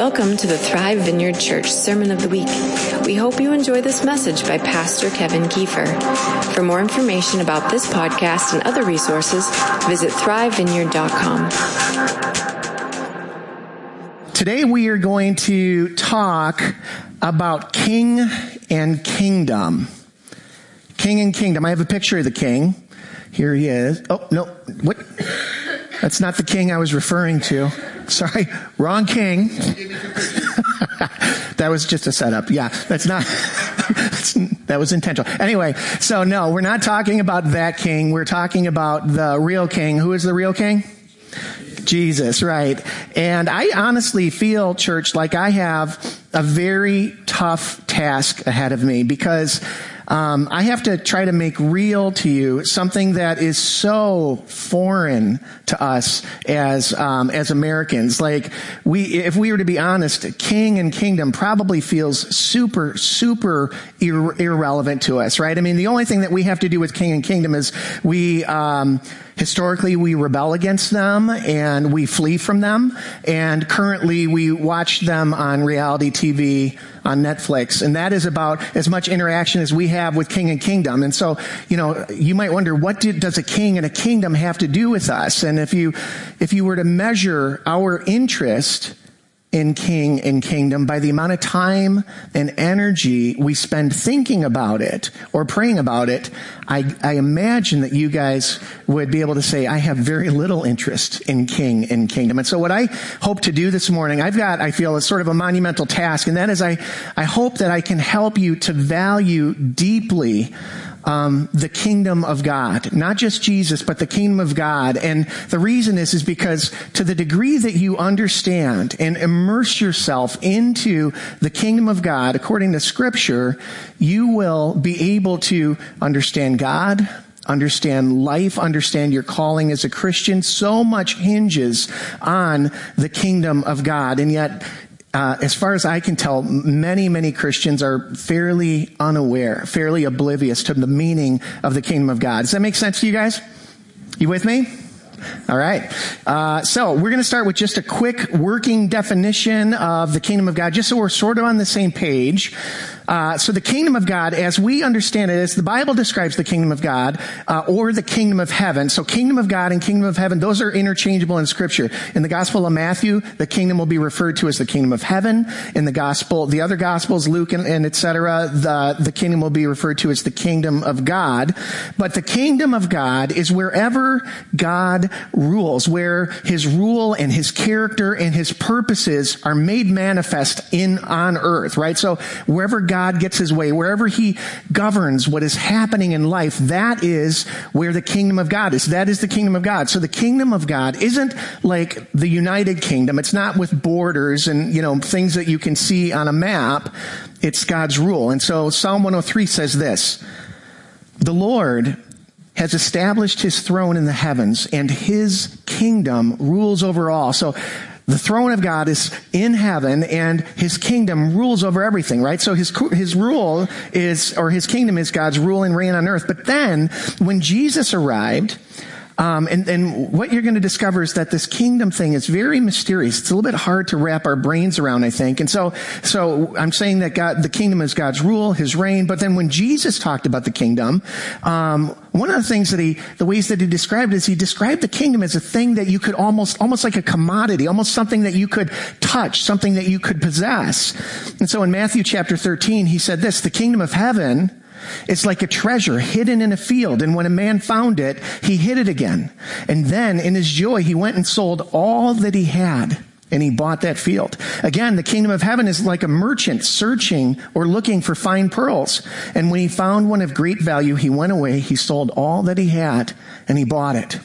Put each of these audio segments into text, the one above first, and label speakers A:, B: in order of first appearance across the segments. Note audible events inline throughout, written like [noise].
A: Welcome to the Thrive Vineyard Church Sermon of the Week. We hope you enjoy this message by Pastor Kevin Kiefer. For more information about this podcast and other resources, visit thrivevineyard.com.
B: Today we are going to talk about king and kingdom. King and kingdom. I have a picture of the king. Here he is. Oh, no. What? That's not the king I was referring to. Sorry, wrong king. [laughs] that was just a setup. Yeah, that's not, [laughs] that was intentional. Anyway, so no, we're not talking about that king. We're talking about the real king. Who is the real king? Jesus, right. And I honestly feel, church, like I have a very tough task ahead of me because um, I have to try to make real to you something that is so foreign to us as um, as Americans. Like we, if we were to be honest, king and kingdom probably feels super super ir- irrelevant to us, right? I mean, the only thing that we have to do with king and kingdom is we. Um, historically we rebel against them and we flee from them and currently we watch them on reality TV on Netflix. And that is about as much interaction as we have with king and kingdom. And so you know you might wonder what did, does a king and a kingdom have to do with us? And if you if you were to measure our interest in king and kingdom by the amount of time and energy we spend thinking about it or praying about it, I, I, imagine that you guys would be able to say, I have very little interest in king and kingdom. And so what I hope to do this morning, I've got, I feel, a sort of a monumental task, and that is I, I hope that I can help you to value deeply um, the kingdom of God, not just Jesus, but the kingdom of God. And the reason is is because to the degree that you understand and immerse yourself into the kingdom of God, according to Scripture, you will be able to understand God, understand life, understand your calling as a Christian. So much hinges on the kingdom of God. And yet, uh, as far as I can tell, many, many Christians are fairly unaware, fairly oblivious to the meaning of the kingdom of God. Does that make sense to you guys? You with me? All right. Uh, so we're going to start with just a quick working definition of the kingdom of God, just so we're sort of on the same page. Uh, so the kingdom of God, as we understand it, as the Bible describes the kingdom of God, uh, or the kingdom of heaven. So kingdom of God and kingdom of heaven, those are interchangeable in Scripture. In the Gospel of Matthew, the kingdom will be referred to as the kingdom of heaven. In the Gospel, the other Gospels, Luke and, and etc., the the kingdom will be referred to as the kingdom of God. But the kingdom of God is wherever God rules, where His rule and His character and His purposes are made manifest in on earth. Right. So wherever God God gets his way, wherever he governs what is happening in life, that is where the kingdom of God is. That is the kingdom of God. So the kingdom of God isn't like the United Kingdom. It's not with borders and, you know, things that you can see on a map. It's God's rule. And so Psalm 103 says this, the Lord has established his throne in the heavens and his kingdom rules over all. So the throne of God is in heaven and his kingdom rules over everything, right? So his, his rule is, or his kingdom is God's rule and reign on earth. But then when Jesus arrived, um, and, and what you're going to discover is that this kingdom thing is very mysterious. It's a little bit hard to wrap our brains around, I think. And so, so I'm saying that God, the kingdom is God's rule, His reign. But then when Jesus talked about the kingdom, um, one of the things that he, the ways that he described is he described the kingdom as a thing that you could almost, almost like a commodity, almost something that you could touch, something that you could possess. And so in Matthew chapter 13, he said this, the kingdom of heaven it's like a treasure hidden in a field, and when a man found it, he hid it again. And then, in his joy, he went and sold all that he had, and he bought that field. Again, the kingdom of heaven is like a merchant searching or looking for fine pearls. And when he found one of great value, he went away, he sold all that he had, and he bought it.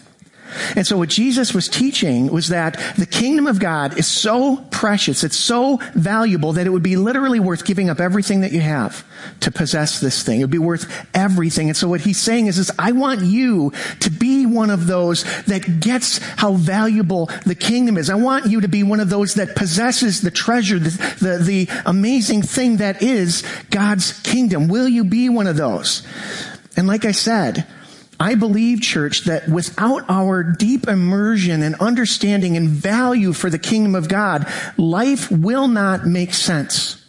B: And so what Jesus was teaching was that the kingdom of God is so precious, it's so valuable that it would be literally worth giving up everything that you have to possess this thing. It would be worth everything. And so what he's saying is, is I want you to be one of those that gets how valuable the kingdom is. I want you to be one of those that possesses the treasure, the, the, the amazing thing that is God's kingdom. Will you be one of those? And like I said, I believe, church, that without our deep immersion and understanding and value for the kingdom of God, life will not make sense.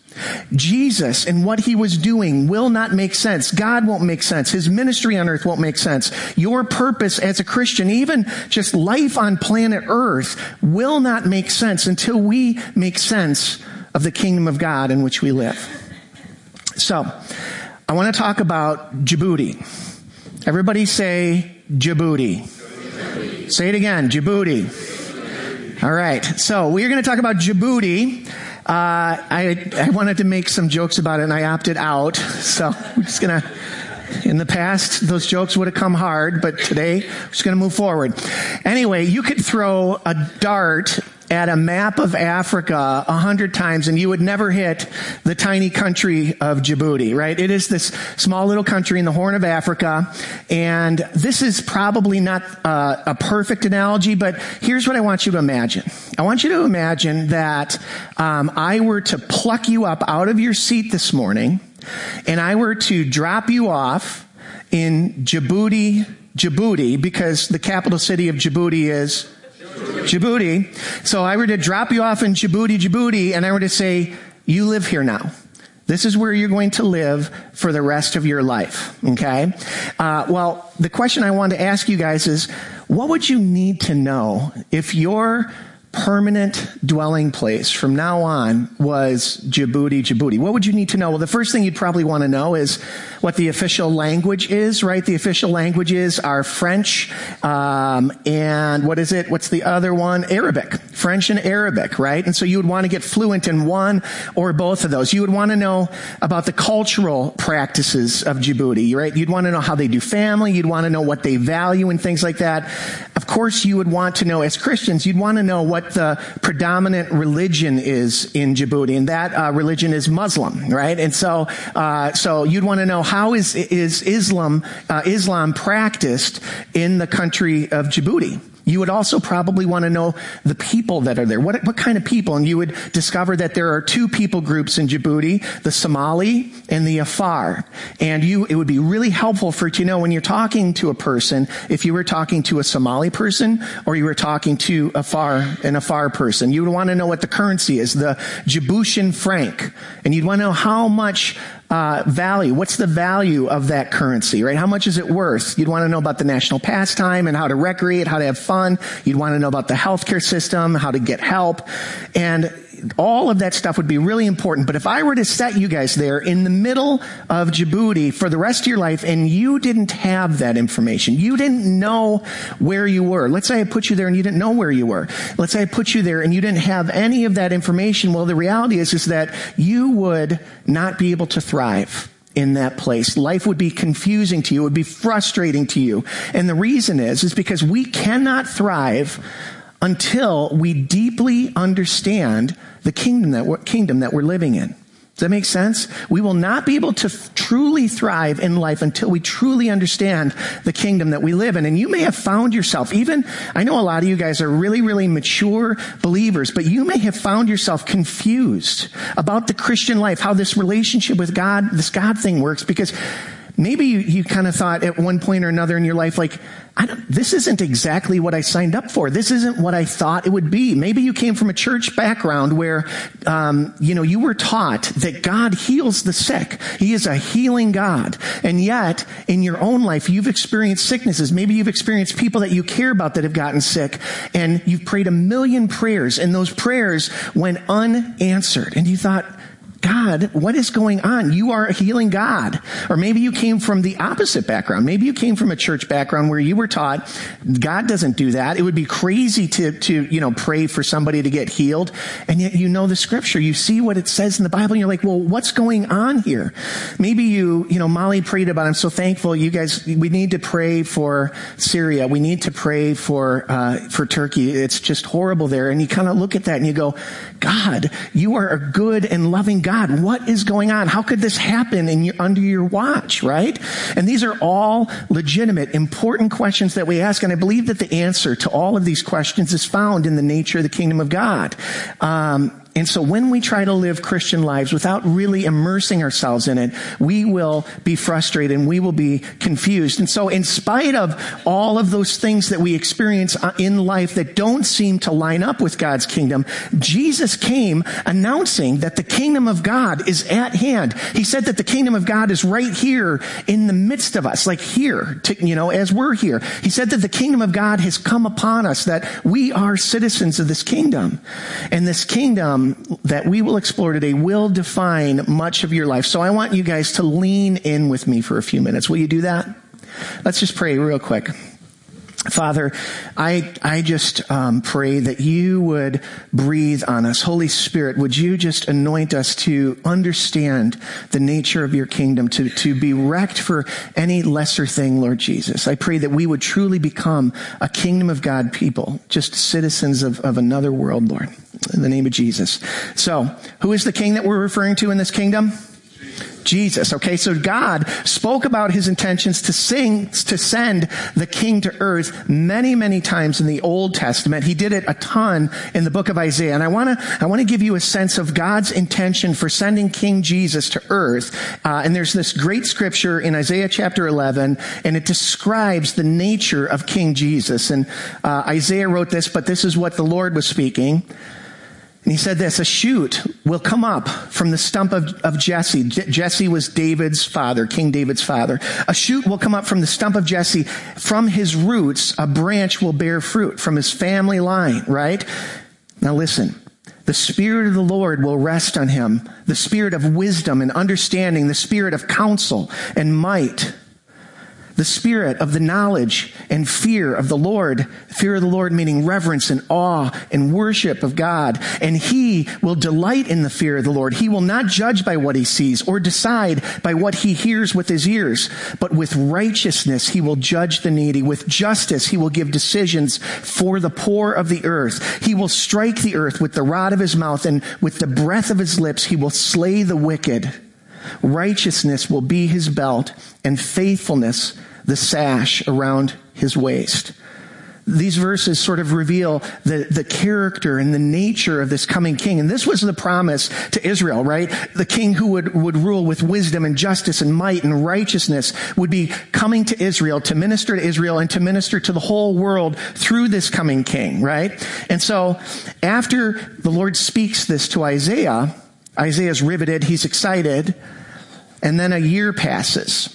B: Jesus and what he was doing will not make sense. God won't make sense. His ministry on earth won't make sense. Your purpose as a Christian, even just life on planet earth, will not make sense until we make sense of the kingdom of God in which we live. So, I want to talk about Djibouti. Everybody say Djibouti. Djibouti. Say it again, Djibouti. All right. So we're going to talk about Djibouti. Uh, I, I wanted to make some jokes about it and I opted out. So we're just going to, in the past, those jokes would have come hard, but today we're just going to move forward. Anyway, you could throw a dart at a map of Africa a hundred times and you would never hit the tiny country of Djibouti, right? It is this small little country in the Horn of Africa. And this is probably not uh, a perfect analogy, but here's what I want you to imagine. I want you to imagine that um, I were to pluck you up out of your seat this morning and I were to drop you off in Djibouti, Djibouti, because the capital city of Djibouti is Djibouti. So I were to drop you off in Djibouti, Djibouti, and I were to say, you live here now. This is where you're going to live for the rest of your life. Okay? Uh, well, the question I want to ask you guys is, what would you need to know if your permanent dwelling place from now on was Djibouti, Djibouti. What would you need to know? Well, the first thing you'd probably want to know is what the official language is, right? The official languages are French, um, and what is it? What's the other one? Arabic. French and Arabic, right? And so you would want to get fluent in one or both of those. You would want to know about the cultural practices of Djibouti, right? You'd want to know how they do family. You'd want to know what they value and things like that. Of course, you would want to know as Christians, you'd want to know what the predominant religion is in Djibouti, and that uh, religion is Muslim, right? And so, uh, so you'd want to know how is is Islam uh, Islam practiced in the country of Djibouti. You would also probably want to know the people that are there. What, what kind of people? And you would discover that there are two people groups in Djibouti, the Somali and the Afar. And you, it would be really helpful for you to know when you're talking to a person, if you were talking to a Somali person or you were talking to Afar, an Afar person. You would want to know what the currency is, the Djiboutian franc. And you'd want to know how much uh, value. What's the value of that currency, right? How much is it worth? You'd want to know about the national pastime and how to recreate, how to have fun. You'd want to know about the healthcare system, how to get help. And all of that stuff would be really important. But if I were to set you guys there in the middle of Djibouti for the rest of your life and you didn't have that information, you didn't know where you were. Let's say I put you there and you didn't know where you were. Let's say I put you there and you didn't have any of that information. Well, the reality is, is that you would not be able to thrive in that place. Life would be confusing to you. It would be frustrating to you. And the reason is, is because we cannot thrive until we deeply understand the kingdom that we're, kingdom that we're living in. Does that make sense? We will not be able to f- truly thrive in life until we truly understand the kingdom that we live in. And you may have found yourself, even, I know a lot of you guys are really, really mature believers, but you may have found yourself confused about the Christian life, how this relationship with God, this God thing works, because maybe you, you kind of thought at one point or another in your life, like, this isn't exactly what I signed up for. This isn't what I thought it would be. Maybe you came from a church background where, um, you know, you were taught that God heals the sick. He is a healing God. And yet, in your own life, you've experienced sicknesses. Maybe you've experienced people that you care about that have gotten sick. And you've prayed a million prayers, and those prayers went unanswered. And you thought, God, what is going on? You are a healing God. Or maybe you came from the opposite background. Maybe you came from a church background where you were taught God doesn't do that. It would be crazy to, to, you know, pray for somebody to get healed. And yet you know the scripture. You see what it says in the Bible and you're like, well, what's going on here? Maybe you, you know, Molly prayed about, I'm so thankful. You guys, we need to pray for Syria. We need to pray for, uh, for Turkey. It's just horrible there. And you kind of look at that and you go, God, you are a good and loving God God, what is going on? How could this happen in your, under your watch, right? And these are all legitimate, important questions that we ask. And I believe that the answer to all of these questions is found in the nature of the kingdom of God. Um, and so when we try to live Christian lives without really immersing ourselves in it, we will be frustrated and we will be confused. And so in spite of all of those things that we experience uh, in life that don't seem to line up with God's kingdom, Jesus came announcing that the kingdom of God is at hand. He said that the kingdom of God is right here in the midst of us, like here, to, you know, as we're here. He said that the kingdom of God has come upon us, that we are citizens of this kingdom. And this kingdom that we will explore today will define much of your life. So I want you guys to lean in with me for a few minutes. Will you do that? Let's just pray real quick. Father, I, I just um, pray that you would breathe on us. Holy Spirit, would you just anoint us to understand the nature of your kingdom, to, to be wrecked for any lesser thing, Lord Jesus. I pray that we would truly become a kingdom of God people, just citizens of, of another world, Lord in the name of Jesus. So, who is the king that we're referring to in this kingdom? Jesus. Okay, so God spoke about his intentions to sing, to send the king to earth many, many times in the Old Testament. He did it a ton in the book of Isaiah. And I want to, I want to give you a sense of God's intention for sending King Jesus to earth. Uh, and there's this great scripture in Isaiah chapter 11, and it describes the nature of King Jesus. And uh, Isaiah wrote this, but this is what the Lord was speaking. And he said this, a shoot will come up from the stump of, of Jesse. J- Jesse was David's father, King David's father. A shoot will come up from the stump of Jesse. From his roots, a branch will bear fruit from his family line, right? Now listen. The Spirit of the Lord will rest on him. The Spirit of wisdom and understanding, the Spirit of counsel and might the spirit of the knowledge and fear of the Lord. Fear of the Lord meaning reverence and awe and worship of God. And he will delight in the fear of the Lord. He will not judge by what he sees or decide by what he hears with his ears, but with righteousness he will judge the needy. With justice he will give decisions for the poor of the earth. He will strike the earth with the rod of his mouth and with the breath of his lips he will slay the wicked. Righteousness will be his belt and faithfulness the sash around his waist. These verses sort of reveal the, the character and the nature of this coming king. And this was the promise to Israel, right? The king who would, would rule with wisdom and justice and might and righteousness would be coming to Israel to minister to Israel and to minister to the whole world through this coming king, right? And so after the Lord speaks this to Isaiah, Isaiah's riveted, he's excited, and then a year passes.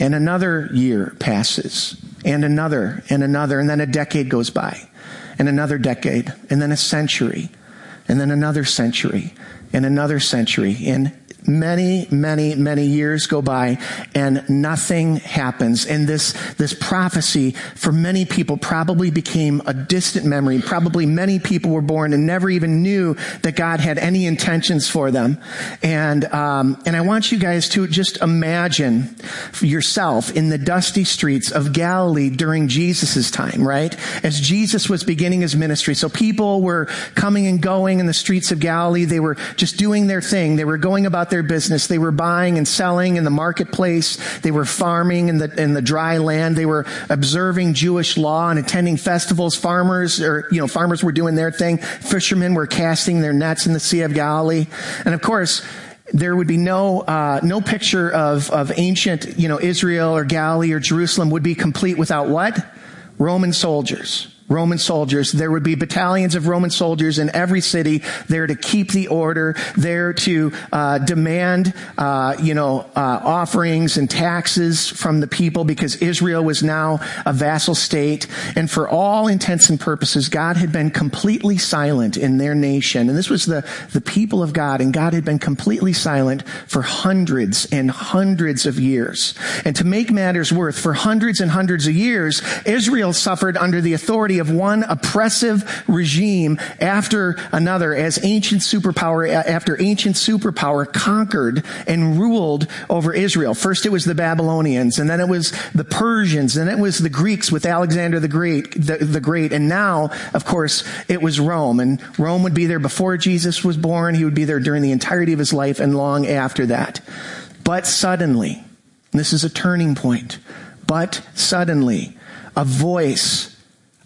B: And another year passes, and another, and another, and then a decade goes by, and another decade, and then a century, and then another century, and another century. And many, many, many years go by and nothing happens. And this, this prophecy for many people probably became a distant memory. Probably many people were born and never even knew that God had any intentions for them. And, um, and I want you guys to just imagine yourself in the dusty streets of Galilee during Jesus' time, right? As Jesus was beginning his ministry. So people were coming and going in the streets of Galilee. They were just doing their thing. They were going about their business. They were buying and selling in the marketplace. They were farming in the, in the dry land. They were observing Jewish law and attending festivals. Farmers or, you know, farmers were doing their thing. Fishermen were casting their nets in the Sea of Galilee. And of course, there would be no uh, no picture of of ancient you know Israel or Galilee or Jerusalem would be complete without what Roman soldiers. Roman soldiers. There would be battalions of Roman soldiers in every city there to keep the order, there to uh, demand, uh, you know, uh, offerings and taxes from the people because Israel was now a vassal state. And for all intents and purposes, God had been completely silent in their nation. And this was the, the people of God, and God had been completely silent for hundreds and hundreds of years. And to make matters worse, for hundreds and hundreds of years, Israel suffered under the authority of one oppressive regime after another as ancient superpower after ancient superpower conquered and ruled over Israel. First it was the Babylonians and then it was the Persians and it was the Greeks with Alexander the Great, the, the Great. And now, of course, it was Rome and Rome would be there before Jesus was born. He would be there during the entirety of his life and long after that. But suddenly, this is a turning point, but suddenly, a voice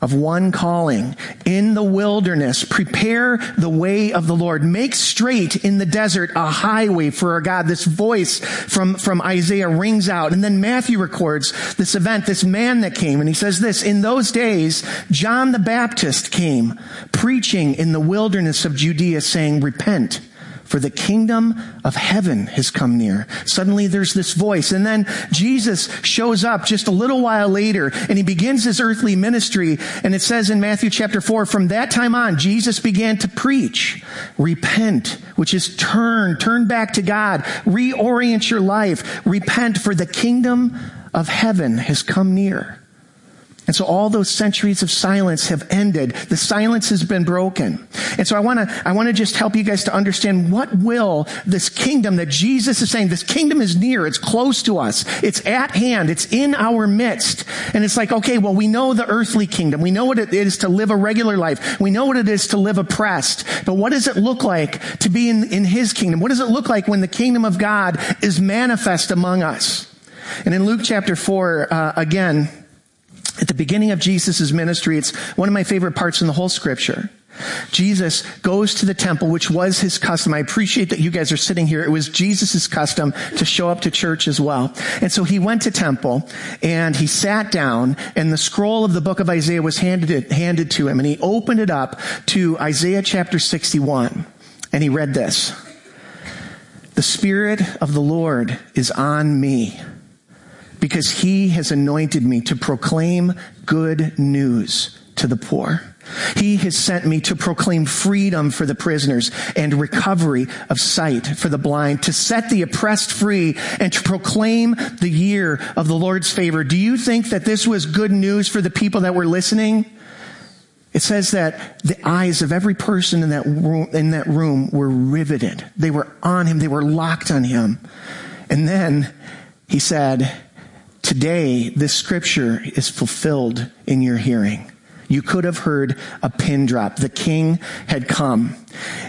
B: of one calling in the wilderness, prepare the way of the Lord. Make straight in the desert a highway for our God. This voice from, from Isaiah rings out. And then Matthew records this event, this man that came. And he says this, in those days, John the Baptist came preaching in the wilderness of Judea saying, repent for the kingdom of heaven has come near. Suddenly there's this voice. And then Jesus shows up just a little while later and he begins his earthly ministry. And it says in Matthew chapter 4, from that time on, Jesus began to preach, repent, which is turn, turn back to God, reorient your life, repent for the kingdom of heaven has come near. And so all those centuries of silence have ended. The silence has been broken. And so I want to, I want to just help you guys to understand what will this kingdom that Jesus is saying, this kingdom is near. It's close to us. It's at hand. It's in our midst. And it's like, okay, well, we know the earthly kingdom. We know what it is to live a regular life. We know what it is to live oppressed. But what does it look like to be in, in his kingdom? What does it look like when the kingdom of God is manifest among us? And in Luke chapter 4, uh, again, at the beginning of Jesus' ministry, it's one of my favorite parts in the whole scripture. Jesus goes to the temple, which was his custom. I appreciate that you guys are sitting here. It was Jesus' custom to show up to church as well. And so he went to temple and he sat down and the scroll of the book of Isaiah was handed, handed to him and he opened it up to Isaiah chapter 61 and he read this. The Spirit of the Lord is on me because he has anointed me to proclaim good news to the poor. He has sent me to proclaim freedom for the prisoners and recovery of sight for the blind, to set the oppressed free and to proclaim the year of the Lord's favor. Do you think that this was good news for the people that were listening? It says that the eyes of every person in that room, in that room were riveted. They were on him. They were locked on him. And then he said, Today, this scripture is fulfilled in your hearing. You could have heard a pin drop. The king had come.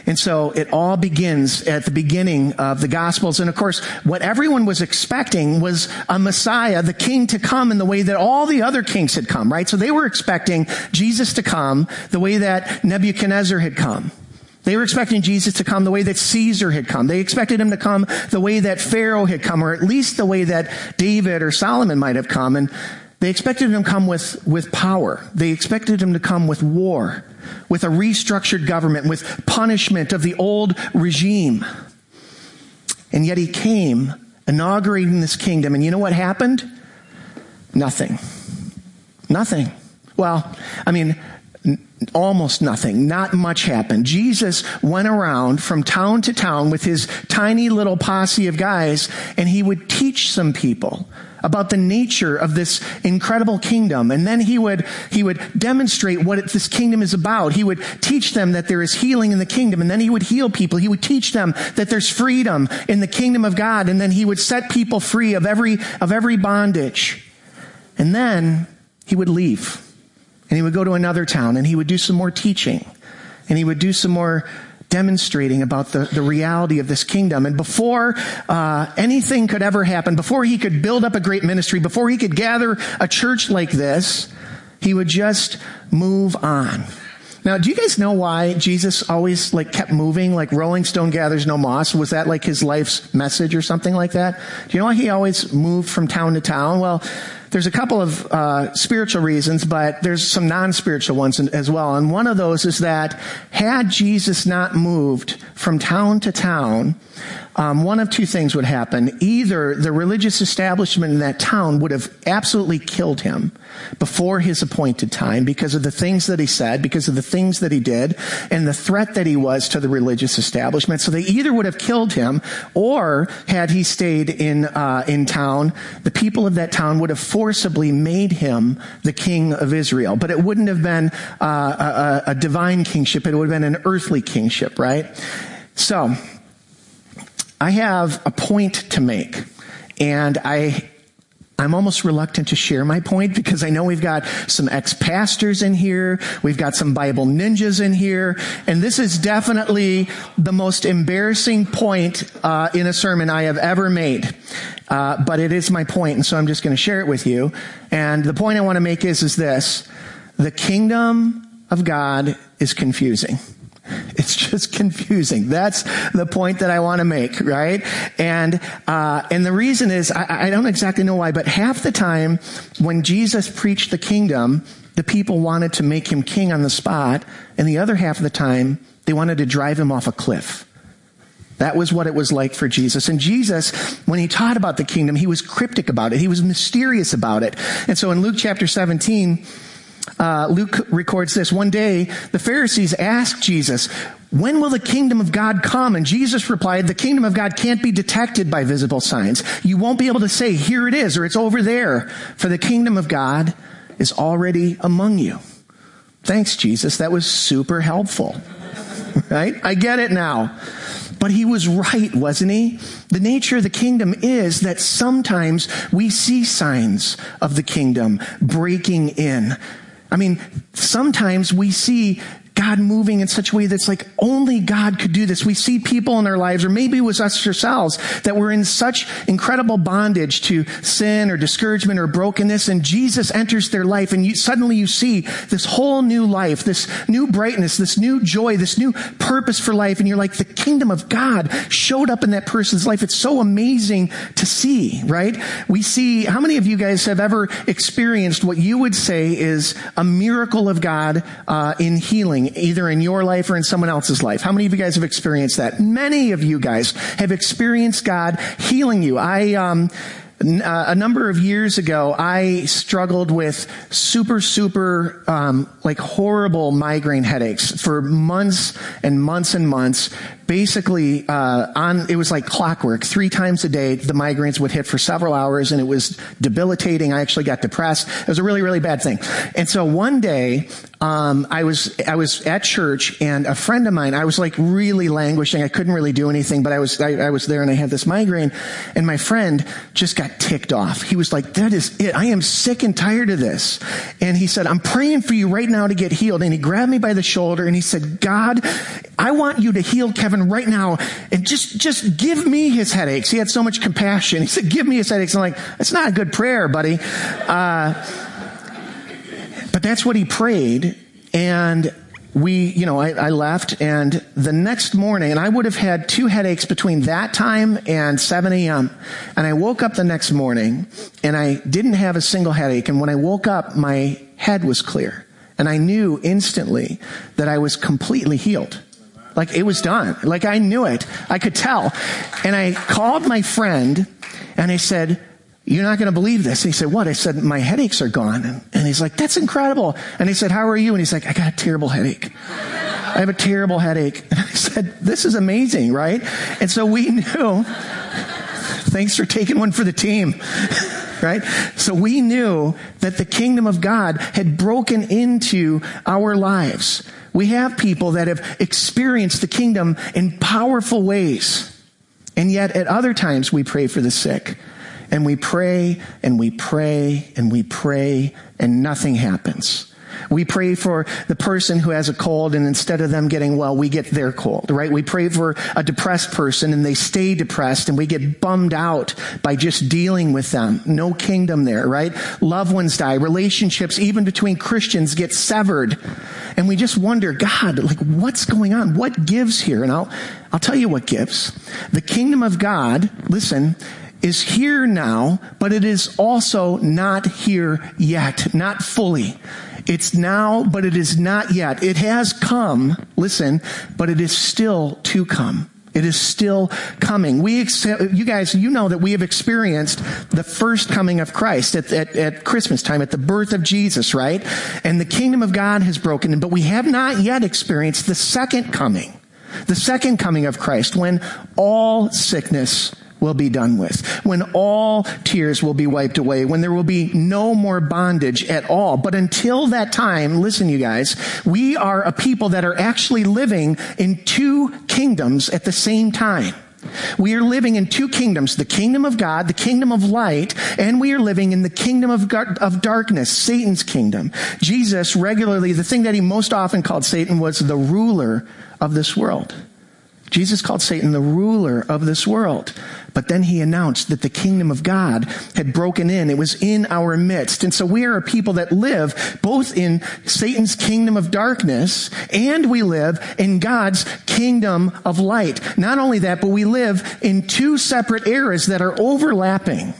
B: And so it all begins at the beginning of the gospels. And of course, what everyone was expecting was a Messiah, the king to come in the way that all the other kings had come, right? So they were expecting Jesus to come the way that Nebuchadnezzar had come. They were expecting Jesus to come the way that Caesar had come. They expected him to come the way that Pharaoh had come, or at least the way that David or Solomon might have come. And they expected him to come with, with power. They expected him to come with war, with a restructured government, with punishment of the old regime. And yet he came inaugurating this kingdom. And you know what happened? Nothing. Nothing. Well, I mean, almost nothing. Not much happened. Jesus went around from town to town with his tiny little posse of guys and he would teach some people about the nature of this incredible kingdom. And then he would, he would demonstrate what it, this kingdom is about. He would teach them that there is healing in the kingdom. And then he would heal people. He would teach them that there's freedom in the kingdom of God. And then he would set people free of every, of every bondage. And then he would leave and he would go to another town and he would do some more teaching and he would do some more demonstrating about the, the reality of this kingdom. And before uh, anything could ever happen, before he could build up a great ministry, before he could gather a church like this, he would just move on. Now, do you guys know why Jesus always like kept moving, like Rolling Stone gathers no moss? Was that like his life's message or something like that? Do you know why he always moved from town to town? Well, there's a couple of uh, spiritual reasons, but there's some non-spiritual ones as well. And one of those is that had Jesus not moved from town to town, um, one of two things would happen. Either the religious establishment in that town would have absolutely killed him before his appointed time because of the things that he said, because of the things that he did, and the threat that he was to the religious establishment. So they either would have killed him, or had he stayed in uh, in town, the people of that town would have forcibly made him the king of Israel. But it wouldn't have been uh, a, a divine kingship; it would have been an earthly kingship, right? So I have a point to make and I I'm almost reluctant to share my point because I know we've got some ex-pastors in here. We've got some Bible ninjas in here. And this is definitely the most embarrassing point uh, in a sermon I have ever made. Uh, but it is my point, and so I'm just going to share it with you. And the point I want to make is, is this. The kingdom of God is confusing. [laughs] It's just confusing. That's the point that I want to make, right? And uh, and the reason is I, I don't exactly know why, but half the time when Jesus preached the kingdom, the people wanted to make him king on the spot, and the other half of the time they wanted to drive him off a cliff. That was what it was like for Jesus. And Jesus, when he taught about the kingdom, he was cryptic about it. He was mysterious about it. And so in Luke chapter 17, uh, Luke records this. One day, the Pharisees asked Jesus, when will the kingdom of God come? And Jesus replied, the kingdom of God can't be detected by visible signs. You won't be able to say, here it is, or it's over there, for the kingdom of God is already among you. Thanks, Jesus. That was super helpful. [laughs] right? I get it now. But he was right, wasn't he? The nature of the kingdom is that sometimes we see signs of the kingdom breaking in. I mean, sometimes we see God moving in such a way that's like only God could do this. We see people in our lives, or maybe it was us ourselves, that were in such incredible bondage to sin or discouragement or brokenness, and Jesus enters their life, and you, suddenly you see this whole new life, this new brightness, this new joy, this new purpose for life, and you're like, the kingdom of God showed up in that person's life. It's so amazing to see, right? We see, how many of you guys have ever experienced what you would say is a miracle of God uh, in healing? Either in your life or in someone else's life. How many of you guys have experienced that? Many of you guys have experienced God healing you. I, um, uh, a number of years ago, I struggled with super, super, um, like horrible migraine headaches for months and months and months basically uh, on it was like clockwork. Three times a day the migraines would hit for several hours and it was debilitating. I actually got depressed. It was a really really bad thing. And so one day um, i was i was at church and a friend of mine i was like really languishing. I couldn't really do anything but i was I, I was there and i had this migraine and my friend just got ticked off. He was like that is it. I am sick and tired of this. And he said i'm praying for you right now to get healed. And he grabbed me by the shoulder and he said god i want you to heal kevin right now and just, just give me his headaches. He had so much compassion. He said, give me his headaches. I'm like, that's not a good prayer, buddy. Uh, but that's what he prayed. And we, you know, I, I, left and the next morning, and I would have had two headaches between that time and 7 a.m. And I woke up the next morning and I didn't have a single headache. And when I woke up, my head was clear. And I knew instantly that I was completely healed. Like it was done. Like I knew it. I could tell. And I called my friend and I said, you're not going to believe this. And he said, what? I said, my headaches are gone. And, and he's like, that's incredible. And he said, how are you? And he's like, I got a terrible headache. I have a terrible headache. [laughs] And I said, this is amazing, right? And so we [laughs] knew, thanks for taking one for the team. [laughs] right? So we knew that the kingdom of God had broken into our lives. We have people that have experienced the kingdom in powerful ways. And yet at other times we pray for the sick. And we pray and we pray and we pray and nothing happens. We pray for the person who has a cold and instead of them getting well, we get their cold, right? We pray for a depressed person and they stay depressed and we get bummed out by just dealing with them. No kingdom there, right? Loved ones die. Relationships, even between Christians, get severed. And we just wonder, God, like what's going on? What gives here? And I'll, I'll tell you what gives. The kingdom of God, listen, is here now, but it is also not here yet, not fully. It's now, but it is not yet. It has come, listen, but it is still to come. It is still coming. We, you guys, you know that we have experienced the first coming of Christ at, at, at, Christmas time, at the birth of Jesus, right? And the kingdom of God has broken but we have not yet experienced the second coming. The second coming of Christ when all sickness will be done with, when all tears will be wiped away, when there will be no more bondage at all. But until that time, listen you guys, we are a people that are actually living in two kingdoms at the same time. We are living in two kingdoms, the kingdom of God, the kingdom of light, and we are living in the kingdom of, of darkness, Satan's kingdom. Jesus regularly, the thing that he most often called Satan was the ruler of this world. Jesus called Satan the ruler of this world. But then he announced that the kingdom of God had broken in. It was in our midst. And so we are a people that live both in Satan's kingdom of darkness and we live in God's kingdom of light. Not only that, but we live in two separate eras that are overlapping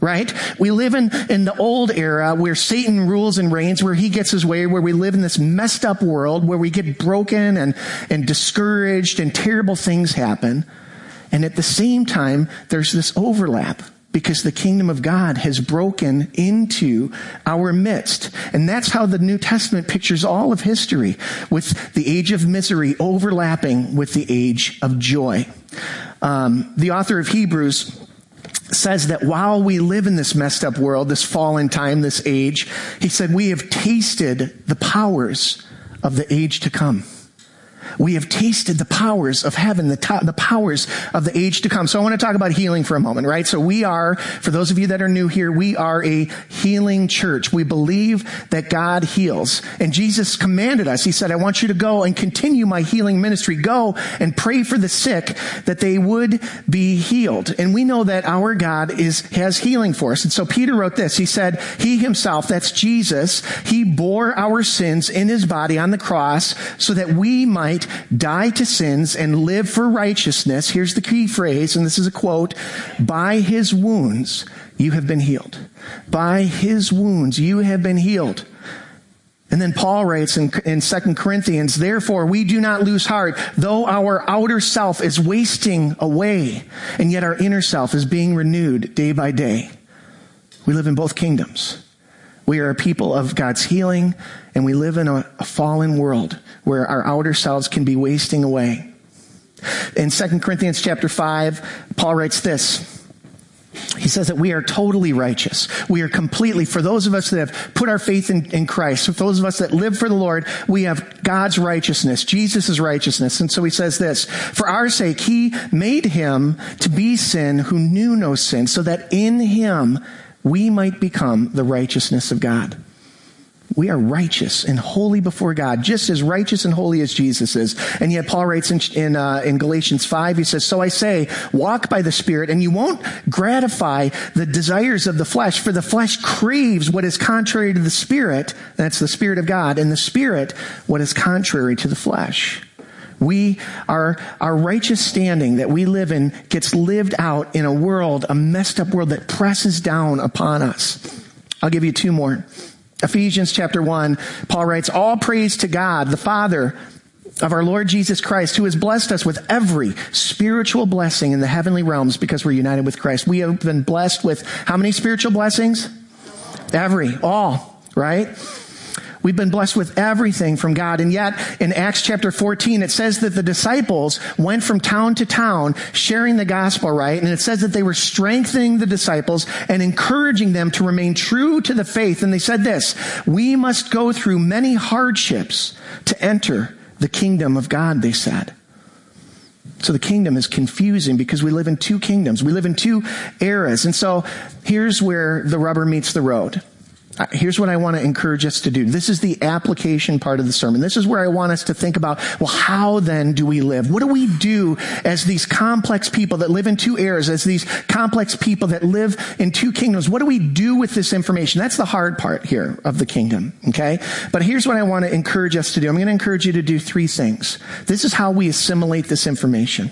B: right? We live in, in the old era where Satan rules and reigns, where he gets his way, where we live in this messed up world, where we get broken and, and discouraged and terrible things happen. And at the same time, there's this overlap because the kingdom of God has broken into our midst. And that's how the New Testament pictures all of history with the age of misery overlapping with the age of joy. Um, the author of Hebrews says that while we live in this messed up world, this fallen time, this age, he said, we have tasted the powers of the age to come. We have tasted the powers of heaven, the, to- the powers of the age to come. So I want to talk about healing for a moment, right? So we are, for those of you that are new here, we are a healing church. We believe that God heals. And Jesus commanded us. He said, I want you to go and continue my healing ministry. Go and pray for the sick that they would be healed. And we know that our God is, has healing for us. And so Peter wrote this. He said, he himself, that's Jesus, he bore our sins in his body on the cross so that we might die to sins and live for righteousness. Here's the key phrase, and this is a quote, by his wounds you have been healed. By his wounds you have been healed. And then Paul writes in, in 2 Corinthians, therefore we do not lose heart, though our outer self is wasting away, and yet our inner self is being renewed day by day. We live in both kingdoms. We are a people of God's healing, and we live in a, a fallen world where our outer selves can be wasting away. In 2 Corinthians chapter 5, Paul writes this. He says that we are totally righteous. We are completely, for those of us that have put our faith in, in Christ, for those of us that live for the Lord, we have God's righteousness, Jesus' righteousness. And so he says this, for our sake, he made him to be sin who knew no sin, so that in him we might become the righteousness of God. We are righteous and holy before God, just as righteous and holy as Jesus is. And yet Paul writes in, in, uh, in Galatians 5, he says, So I say, walk by the Spirit, and you won't gratify the desires of the flesh, for the flesh craves what is contrary to the Spirit, that's the Spirit of God, and the Spirit what is contrary to the flesh. We, our, our righteous standing that we live in gets lived out in a world, a messed up world that presses down upon us. I'll give you two more. Ephesians chapter 1, Paul writes, All praise to God, the Father of our Lord Jesus Christ, who has blessed us with every spiritual blessing in the heavenly realms because we're united with Christ. We have been blessed with how many spiritual blessings? Every, all, right? We've been blessed with everything from God. And yet in Acts chapter 14, it says that the disciples went from town to town sharing the gospel, right? And it says that they were strengthening the disciples and encouraging them to remain true to the faith. And they said this, we must go through many hardships to enter the kingdom of God, they said. So the kingdom is confusing because we live in two kingdoms. We live in two eras. And so here's where the rubber meets the road. Uh, here's what I want to encourage us to do. This is the application part of the sermon. This is where I want us to think about, well, how then do we live? What do we do as these complex people that live in two eras, as these complex people that live in two kingdoms? What do we do with this information? That's the hard part here of the kingdom, okay? But here's what I want to encourage us to do. I'm going to encourage you to do three things. This is how we assimilate this information.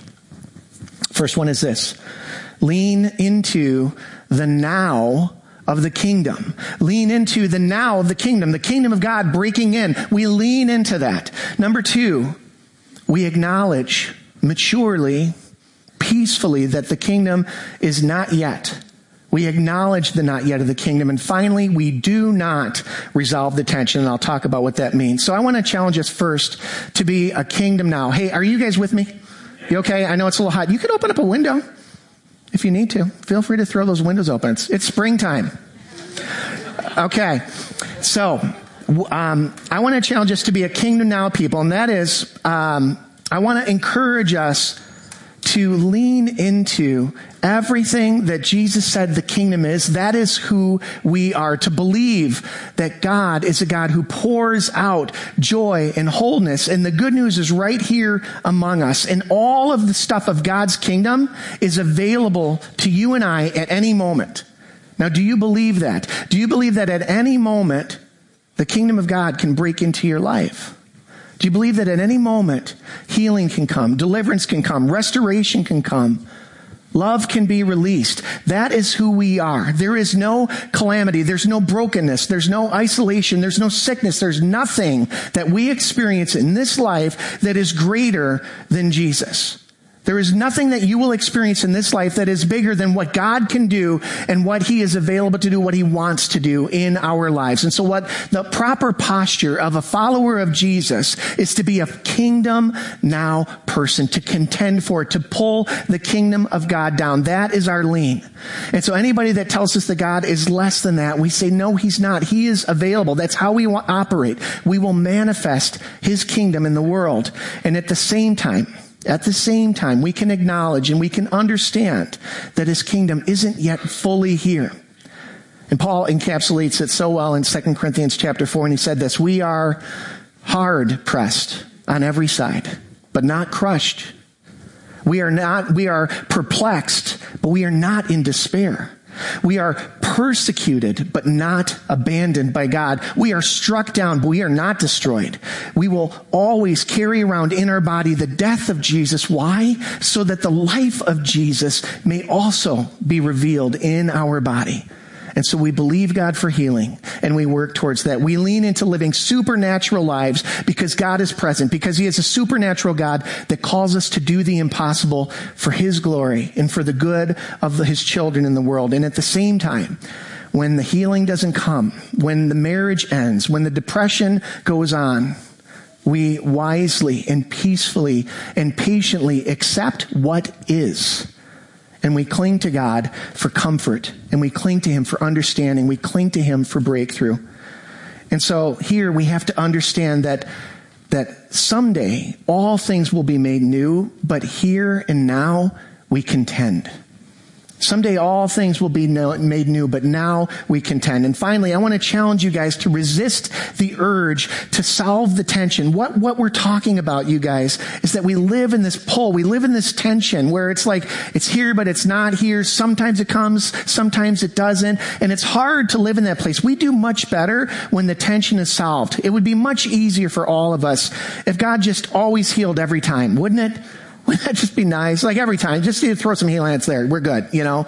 B: First one is this. Lean into the now of the kingdom. Lean into the now of the kingdom, the kingdom of God breaking in. We lean into that. Number two, we acknowledge maturely, peacefully that the kingdom is not yet. We acknowledge the not yet of the kingdom. And finally, we do not resolve the tension. And I'll talk about what that means. So I want to challenge us first to be a kingdom now. Hey, are you guys with me? You okay? I know it's a little hot. You could open up a window if you need to. Feel free to throw those windows open. It's, it's springtime. Okay. So, um, I want to challenge us to be a kingdom now people. And that is, um, I want to encourage us to lean into everything that Jesus said the kingdom is. That is who we are. To believe that God is a God who pours out joy and wholeness. And the good news is right here among us. And all of the stuff of God's kingdom is available to you and I at any moment. Now, do you believe that? Do you believe that at any moment the kingdom of God can break into your life? Do you believe that at any moment healing can come, deliverance can come, restoration can come? Love can be released. That is who we are. There is no calamity. There's no brokenness. There's no isolation. There's no sickness. There's nothing that we experience in this life that is greater than Jesus. There is nothing that you will experience in this life that is bigger than what God can do and what He is available to do, what He wants to do in our lives. And so what the proper posture of a follower of Jesus is to be a kingdom now person, to contend for, to pull the kingdom of God down. That is our lean. And so anybody that tells us that God is less than that, we say, no, He's not. He is available. That's how we operate. We will manifest His kingdom in the world. And at the same time, at the same time, we can acknowledge and we can understand that his kingdom isn't yet fully here. And Paul encapsulates it so well in 2 Corinthians chapter 4, and he said this, we are hard pressed on every side, but not crushed. We are not, we are perplexed, but we are not in despair. We are persecuted, but not abandoned by God. We are struck down, but we are not destroyed. We will always carry around in our body the death of Jesus. Why? So that the life of Jesus may also be revealed in our body. And so we believe God for healing and we work towards that. We lean into living supernatural lives because God is present, because He is a supernatural God that calls us to do the impossible for His glory and for the good of His children in the world. And at the same time, when the healing doesn't come, when the marriage ends, when the depression goes on, we wisely and peacefully and patiently accept what is and we cling to God for comfort and we cling to Him for understanding. We cling to Him for breakthrough. And so here we have to understand that, that someday all things will be made new, but here and now we contend. Someday all things will be made new, but now we contend. And finally, I want to challenge you guys to resist the urge to solve the tension. What, what we're talking about, you guys, is that we live in this pull. We live in this tension where it's like, it's here, but it's not here. Sometimes it comes, sometimes it doesn't. And it's hard to live in that place. We do much better when the tension is solved. It would be much easier for all of us if God just always healed every time, wouldn't it? Wouldn't that just be nice? Like every time, just throw some healing there. We're good, you know?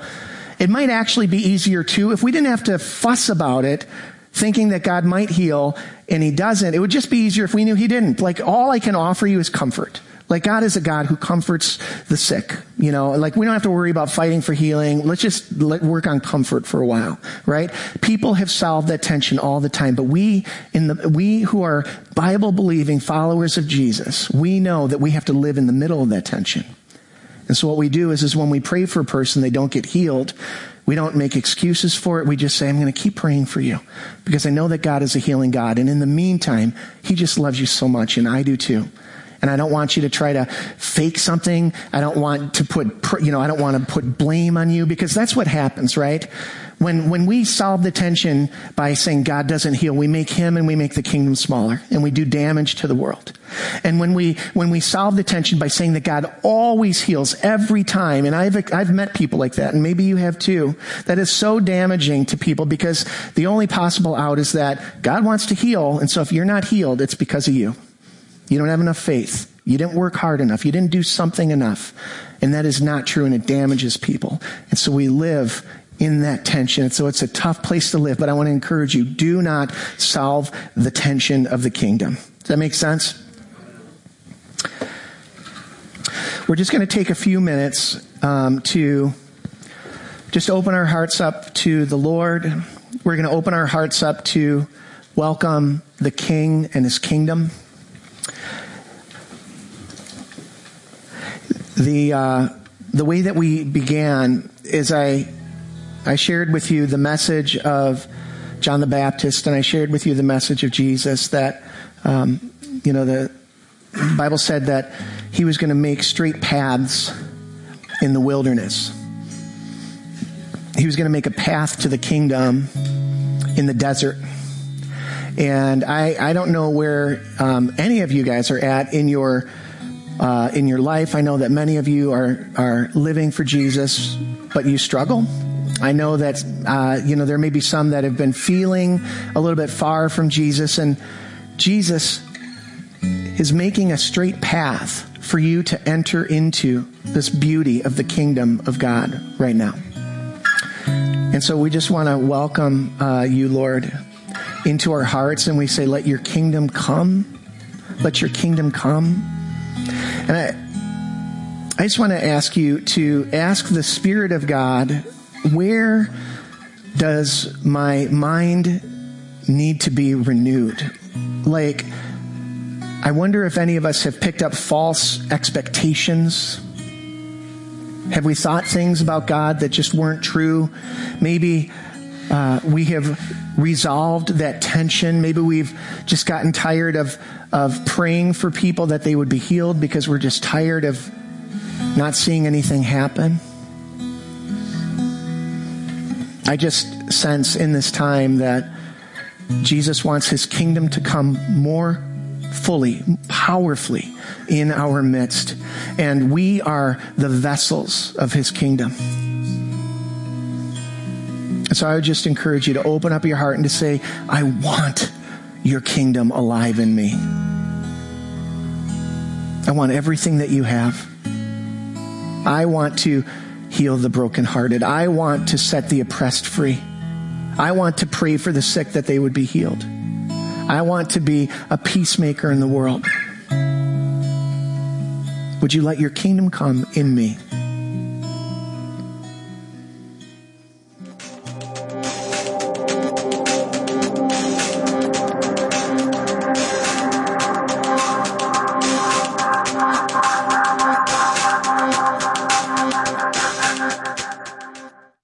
B: It might actually be easier too if we didn't have to fuss about it, thinking that God might heal and he doesn't. It would just be easier if we knew he didn't. Like all I can offer you is comfort. Like God is a God who comforts the sick. You know, like we don't have to worry about fighting for healing. Let's just let, work on comfort for a while, right? People have solved that tension all the time, but we in the, we who are Bible believing followers of Jesus, we know that we have to live in the middle of that tension. And so what we do is, is when we pray for a person, they don't get healed. We don't make excuses for it. We just say, I'm going to keep praying for you because I know that God is a healing God. And in the meantime, He just loves you so much and I do too. And I don't want you to try to fake something. I don't want to put, you know, I don't want to put blame on you because that's what happens, right? When, when we solve the tension by saying God doesn't heal, we make him and we make the kingdom smaller and we do damage to the world. And when we, when we solve the tension by saying that God always heals every time, and I've, I've met people like that, and maybe you have too, that is so damaging to people because the only possible out is that God wants to heal, and so if you're not healed, it's because of you. You don't have enough faith. You didn't work hard enough. You didn't do something enough. And that is not true and it damages people. And so we live in that tension. And So it's a tough place to live, but I want to encourage you, do not solve the tension of the kingdom. Does that make sense? We're just going to take a few minutes um, to just open our hearts up to the Lord. We're going to open our hearts up to welcome the King and his kingdom. The, uh, the way that we began is I, I shared with you the message of John the Baptist and I shared with you the message of Jesus that, um, you know, the Bible said that he was going to make straight paths in the wilderness. He was going to make a path to the kingdom in the desert. And I, I don't know where um, any of you guys are at in your uh, in your life. I know that many of you are are living for Jesus, but you struggle. I know that uh, you know there may be some that have been feeling a little bit far from Jesus, and Jesus is making a straight path for you to enter into this beauty of the kingdom of God right now. And so we just want to welcome uh, you, Lord, into our hearts, and we say, "Let your kingdom come. Let your kingdom come." And I, I just want to ask you to ask the Spirit of God, where does my mind need to be renewed? Like I wonder if any of us have picked up false expectations. Have we thought things about God that just weren't true? Maybe uh, we have resolved that tension. Maybe we've just gotten tired of of praying for people that they would be healed because we're just tired of not seeing anything happen. I just sense in this time that Jesus wants his kingdom to come more fully, powerfully in our midst. And we are the vessels of his kingdom. And so I would just encourage you to open up your heart and to say, I want your kingdom alive in me. I want everything that you have. I want to heal the brokenhearted. I want to set the oppressed free. I want to pray for the sick that they would be healed. I want to be a peacemaker in the world. Would you let your kingdom come in me?